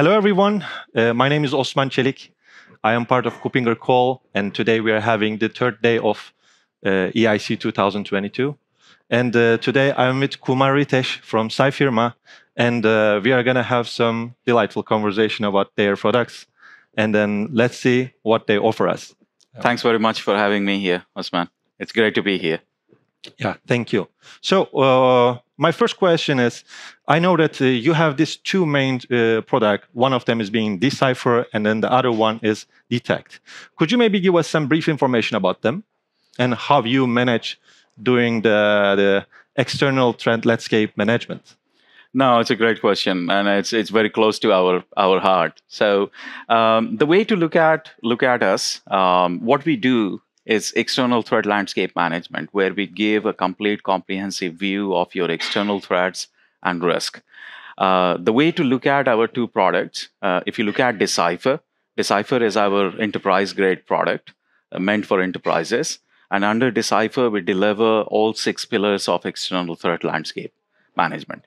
Hello, everyone. Uh, my name is Osman Çelik. I am part of KuppingerCole, and today we are having the third day of uh, EIC 2022. And uh, today I'm with Kumar Ritesh from Sci and uh, we are going to have some delightful conversation about their products. And then let's see what they offer us. Thanks very much for having me here, Osman. It's great to be here. Yeah, thank you. So, uh, my first question is I know that uh, you have these two main uh, product. One of them is being DeCYFIR, and then the other one is DeTCT. Could you maybe give us some brief information about them and how you manage doing the, the external threat landscape management? No, it's a great question, and it's it's very close to our our heart. So, um, the way to look at look at us, um, what we do is external threat landscape management, where we give a complete comprehensive view of your external threats and risk. Uh, the way to look at our two products, uh, if you look at DeCYFIR, DeCYFIR is our enterprise grade product uh, meant for enterprises. And under DeCYFIR, we deliver all six pillars of external threat landscape management.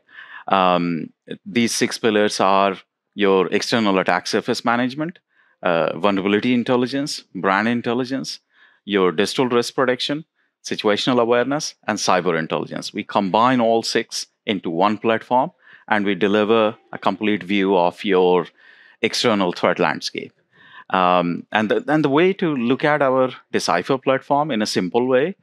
Um, these six pillars are your external attack surface management, uh, vulnerability intelligence, brand intelligence, your digital risk protection, situational awareness, and cyber intelligence. We combine all six into one platform and we deliver a complete view of your external threat landscape. Um, and, the, and the way to look at our DeCYFIR platform in a simple way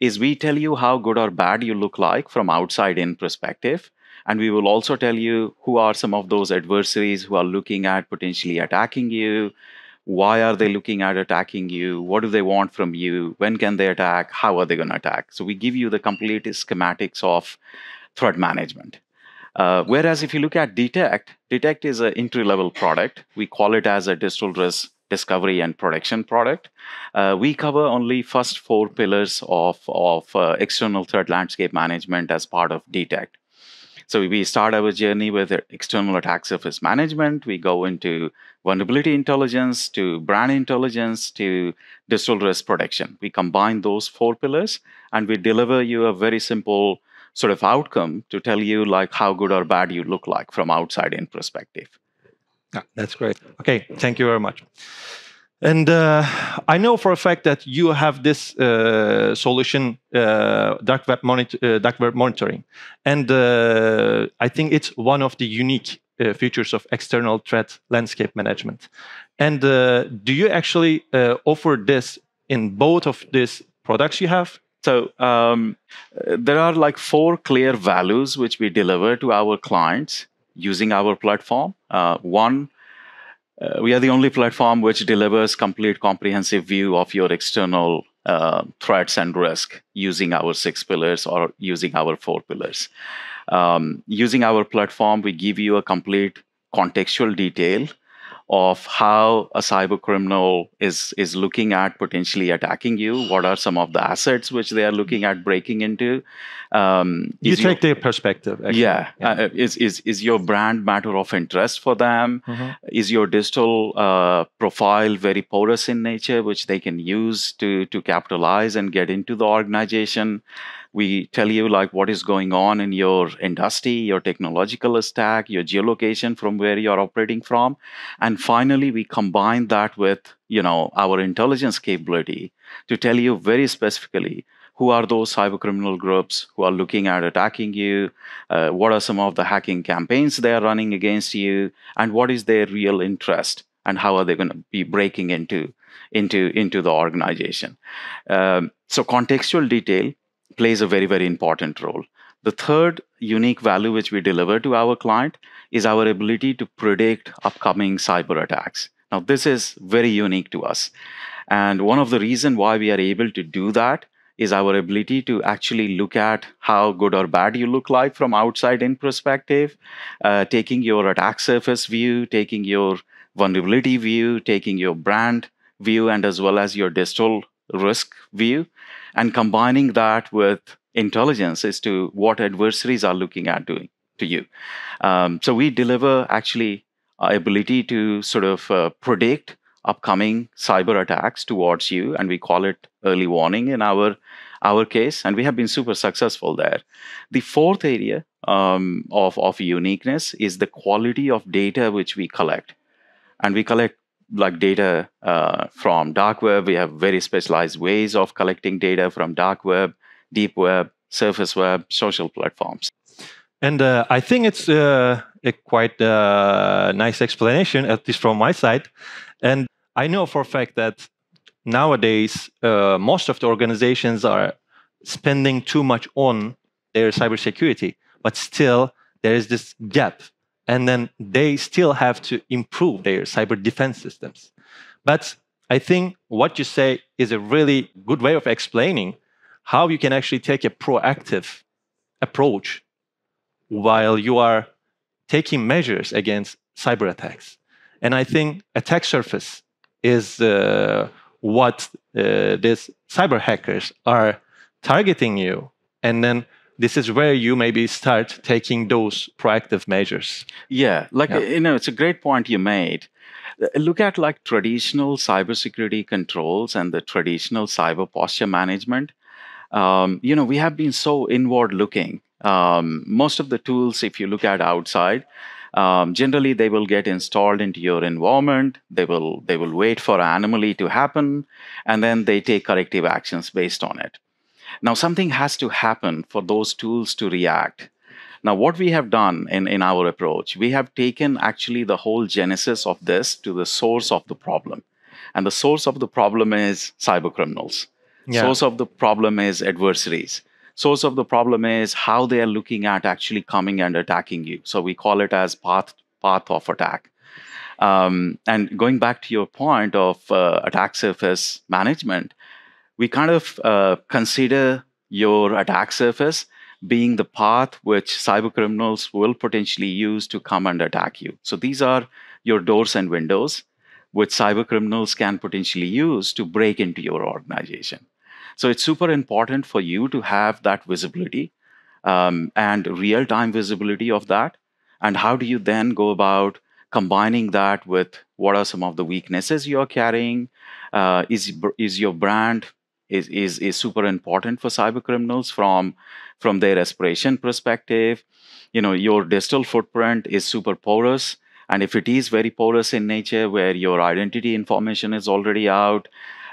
is we tell you how good or bad you look like from outside in perspective. And we will also tell you who are some of those adversaries who are looking at potentially attacking you, why are they looking at attacking you? What do they want from you? When can they attack? How are they going to attack? So we give you the complete schematics of threat management. Uh, whereas if you look at DeTCT DeTCT is an entry level product. We call it as a digital risk discovery and protection product. Uh, we cover only first four pillars of, of uh, external threat landscape management as part of DeTCT so we start our journey with external attack surface management. We go into vulnerability intelligence to brand intelligence to digital risk protection. We combine those four pillars and we deliver you a very simple sort of outcome to tell you like how good or bad you look like from outside in perspective. Yeah, that's great. Okay, thank you very much. And uh, I know for a fact that you have this uh, solution, uh, dark, web uh, dark web monitoring, and uh, I think it's one of the unique uh, features of external threat landscape management. And do you actually offer this in both of these products you have? So um, there are like four clear values which we deliver to our clients using our platform. one uh, we are the only platform which delivers complete comprehensive view of your external uh, threats and risk using our six pillars or using our four pillars. Um, using our platform, we give you a complete contextual detail of how a cyber criminal is is looking at potentially attacking you what are some of the assets which they are looking at breaking into um, you take your, their perspective actually. yeah, yeah. Uh, is, is is your brand matter of interest for them mm-hmm. is your digital uh, profile very porous in nature which they can use to to capitalize and get into the organization we tell you like what is going on in your industry your technological stack your geolocation from where you're operating from. And finally we combine that with you know our intelligence capability to tell you very specifically who are those cyber criminal groups who are looking at attacking you uh, what are some of the hacking campaigns they are running against you and what is their real interest and how are they going to be breaking into into into the organization. Um, so contextual detail plays a very, very important role. The third unique value which we deliver to our client is our ability to predict upcoming cyber attacks. Now, this is very unique to us. And one of the reasons why we are able to do that is our ability to actually look at how good or bad you look like from outside in perspective, uh, taking your attack surface view, taking your vulnerability view, taking your brand view, and as well as your digital risk view, and combining that with intelligence as to what adversaries are looking at doing to you. Um, so we deliver actually ability to sort of uh, predict upcoming cyber attacks towards you, and we call it early warning in our our case, and we have been super successful there. The fourth area um, of, of uniqueness is the quality of data which we collect. And we collect like data uh, from dark web. We have very specialized ways of collecting data from dark web, deep web, surface web, social platforms. And uh, I think it's uh, a quite uh, nice explanation, at least from my side. And I know for a fact that nowadays uh, most of the organizations are spending too much on their cybersecurity, but still there is this gap. And then they still have to improve their cyber defense systems. But I think what you say is a really good way of explaining how you can actually take a proactive approach while you are taking measures against cyber attacks. And I think attack surface is uh, what uh, these cyber hackers are targeting you. And then this is where you maybe start taking those proactive measures. Yeah, like, yeah. you know, it's a great point you made. Look at like traditional cybersecurity controls and the traditional cyber posture management. Um, you know, we have been so inward looking. Um, most of the tools, if you look at outside, um, generally they will get installed into your environment they will they will wait for an anomaly to happen and then they take corrective actions based on it now something has to happen for those tools to react now what we have done in, in our approach we have taken actually the whole genesis of this to the source of the problem and the source of the problem is cyber criminals yeah. source of the problem is adversaries source of the problem is how they are looking at actually coming and attacking you. So we call it as path path of attack. Um, and going back to your point of uh, attack surface management, we kind of uh, consider your attack surface being the path which cyber criminals will potentially use to come and attack you. So these are your doors and windows which cyber criminals can potentially use to break into your organization. So it's super important for you to have that visibility um, and real time visibility of that. And how do you then go about combining that with what are some of the weaknesses you're carrying? Uh, is, is your brand is, is, is super important for cyber criminals from, from their aspiration perspective? You know, your digital footprint is super porous. And if it is very porous in nature, where your identity information is already out,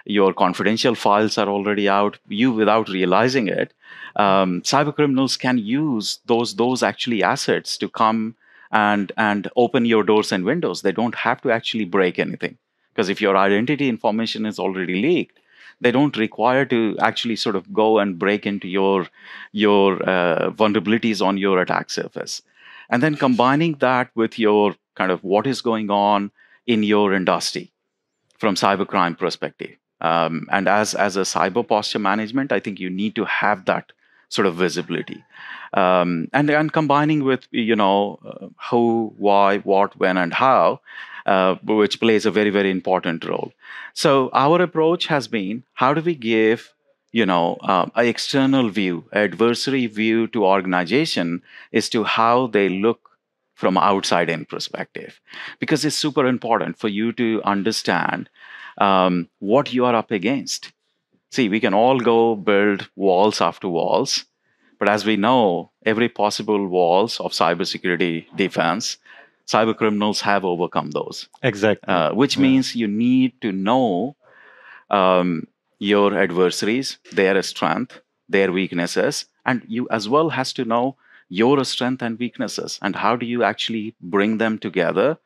your confidential files are already out you without realizing it um, cyber criminals can use those those actually assets to come and and open your doors and windows they don't have to actually break anything because if your identity information is already leaked they don't require to actually sort of go and break into your your uh, vulnerabilities on your attack surface and then combining that with your kind of what is going on in your industry from cybercrime perspective um, and as as a cyber posture management, I think you need to have that sort of visibility. Um, and and combining with you know uh, who, why, what, when, and how, uh, which plays a very very important role. So our approach has been how do we give you know um, an external view, adversary view to organization as to how they look from outside in perspective, because it's super important for you to understand um, what you are up against. See, we can all go build walls after walls, but as we know, every possible walls of cybersecurity defense, cyber criminals have overcome those. Exactly. Uh, which yeah. means you need to know um, your adversaries, their strength, their weaknesses, and you as well has to know your strength and weaknesses and how do you actually bring them together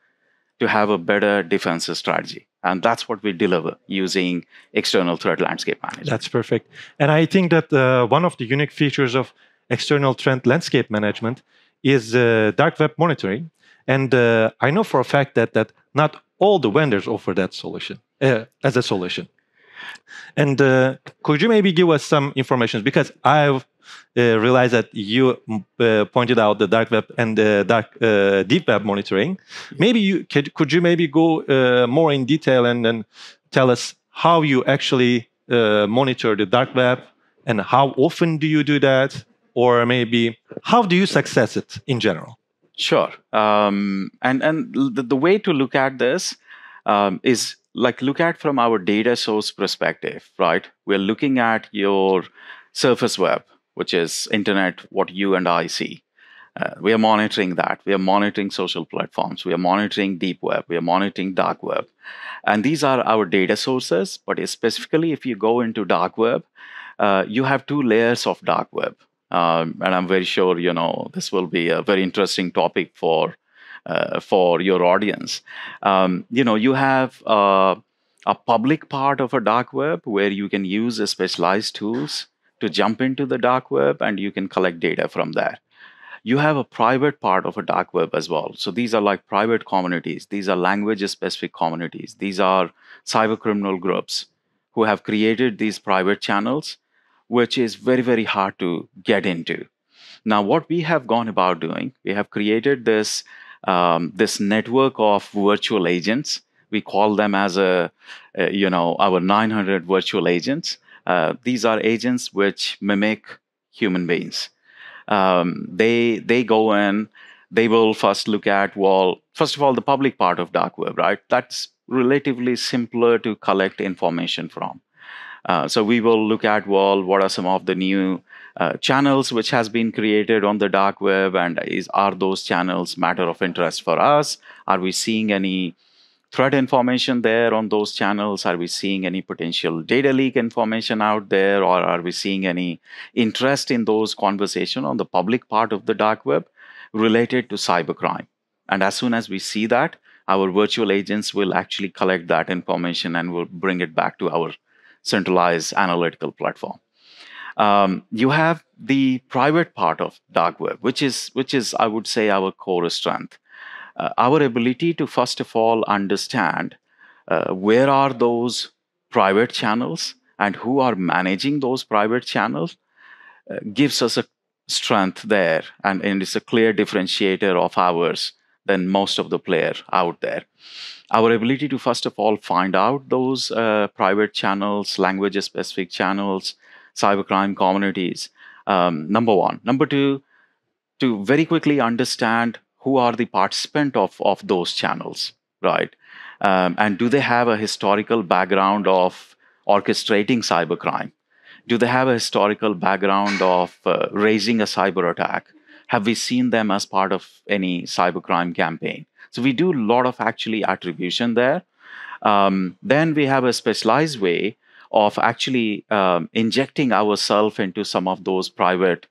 to have a better defense strategy and that's what we deliver using external threat landscape management. That's perfect. And I think that uh, one of the unique features of external threat landscape management is uh, dark web monitoring. And uh, I know for a fact that, that not all the vendors offer that solution uh, as a solution. And uh, could you maybe give us some information? Because I've uh, realized that you uh, pointed out the dark web and the dark uh, deep web monitoring. Maybe you could, could you maybe go uh, more in detail and then tell us how you actually uh, monitor the dark web and how often do you do that, or maybe how do you success it in general? Sure. Um, and and the, the, way to look at this um, is like look at from our data source perspective, right? We're looking at your surface web, which is internet, what you and I see. Uh, we are monitoring that. We are monitoring social platforms. We are monitoring deep web. We are monitoring dark web. And these are our data sources. But specifically, if you go into dark web, uh, you have two layers of dark web. Um, and I'm very sure you know this will be a very interesting topic for uh, for your audience. Um, you know, you have uh, a public part of a dark web where you can use specialized tools to jump into the dark web and you can collect data from there you have a private part of a dark web as well. So these are like private communities. These are language specific communities. These are cyber criminal groups who have created these private channels, which is very, very hard to get into. Now, what we have gone about doing, we have created this, um, this network of virtual agents. We call them as a, you know, our 900 virtual agents. Uh, these are agents which mimic human beings um, they they go in they will first look at well first of all the public part of dark web right that's relatively simpler to collect information from uh, so we will look at well what are some of the new uh, channels which has been created on the dark web and is are those channels matter of interest for us are we seeing any threat information there on those channels? Are we seeing any potential data leak information out there? Or are we seeing any interest in those conversation on the public part of the dark web related to cybercrime? And as soon as we see that, our virtual agents will actually collect that information and will bring it back to our centralized analytical platform. Um, you have the private part of dark web, which is which is I would say our core strength uh, our ability to first of all understand uh, where are those private channels and who are managing those private channels uh, gives us a strength there and, and it's a clear differentiator of ours than most of the player out there our ability to first of all find out those uh, private channels language specific channels cybercrime communities um, number one number two to very quickly understand who are the participant of, of those channels, right? Um, and do they have a historical background of orchestrating cybercrime? Do they have a historical background of uh, raising a cyber attack? Have we seen them as part of any cybercrime campaign? So we do a lot of actually attribution there. Um, then we have a specialized way of actually um, injecting ourselves into some of those private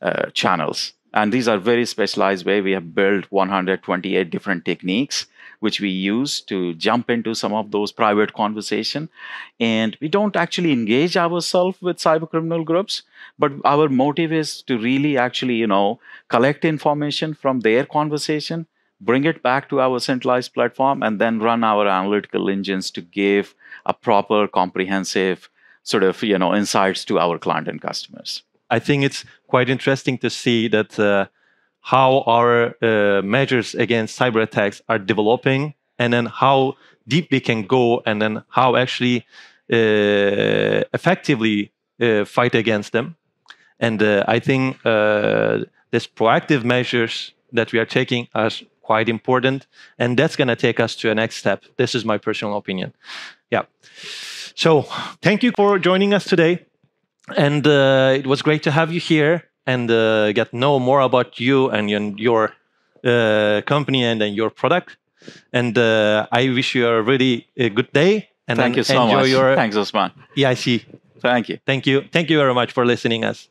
uh, channels and these are very specialized way. We have built 128 different techniques which we use to jump into some of those private conversation. And we don't actually engage ourselves with cyber criminal groups, but our motive is to really actually, you know, collect information from their conversation, bring it back to our centralized platform, and then run our analytical engines to give a proper, comprehensive sort of, you know, insights to our client and customers. I think it's quite interesting to see that uh, how our uh, measures against cyber attacks are developing, and then how deep we can go, and then how actually uh, effectively uh, fight against them. And uh, I think uh, these proactive measures that we are taking are quite important, and that's going to take us to a next step. This is my personal opinion. Yeah. So, thank you for joining us today and uh, it was great to have you here and uh, get know more about you and your uh, company and, and your product. And uh, I wish you a really a good day. And thank you so enjoy much. Your Thanks, Osman. Yeah, I see. Thank you. Thank you. Thank you very much for listening us.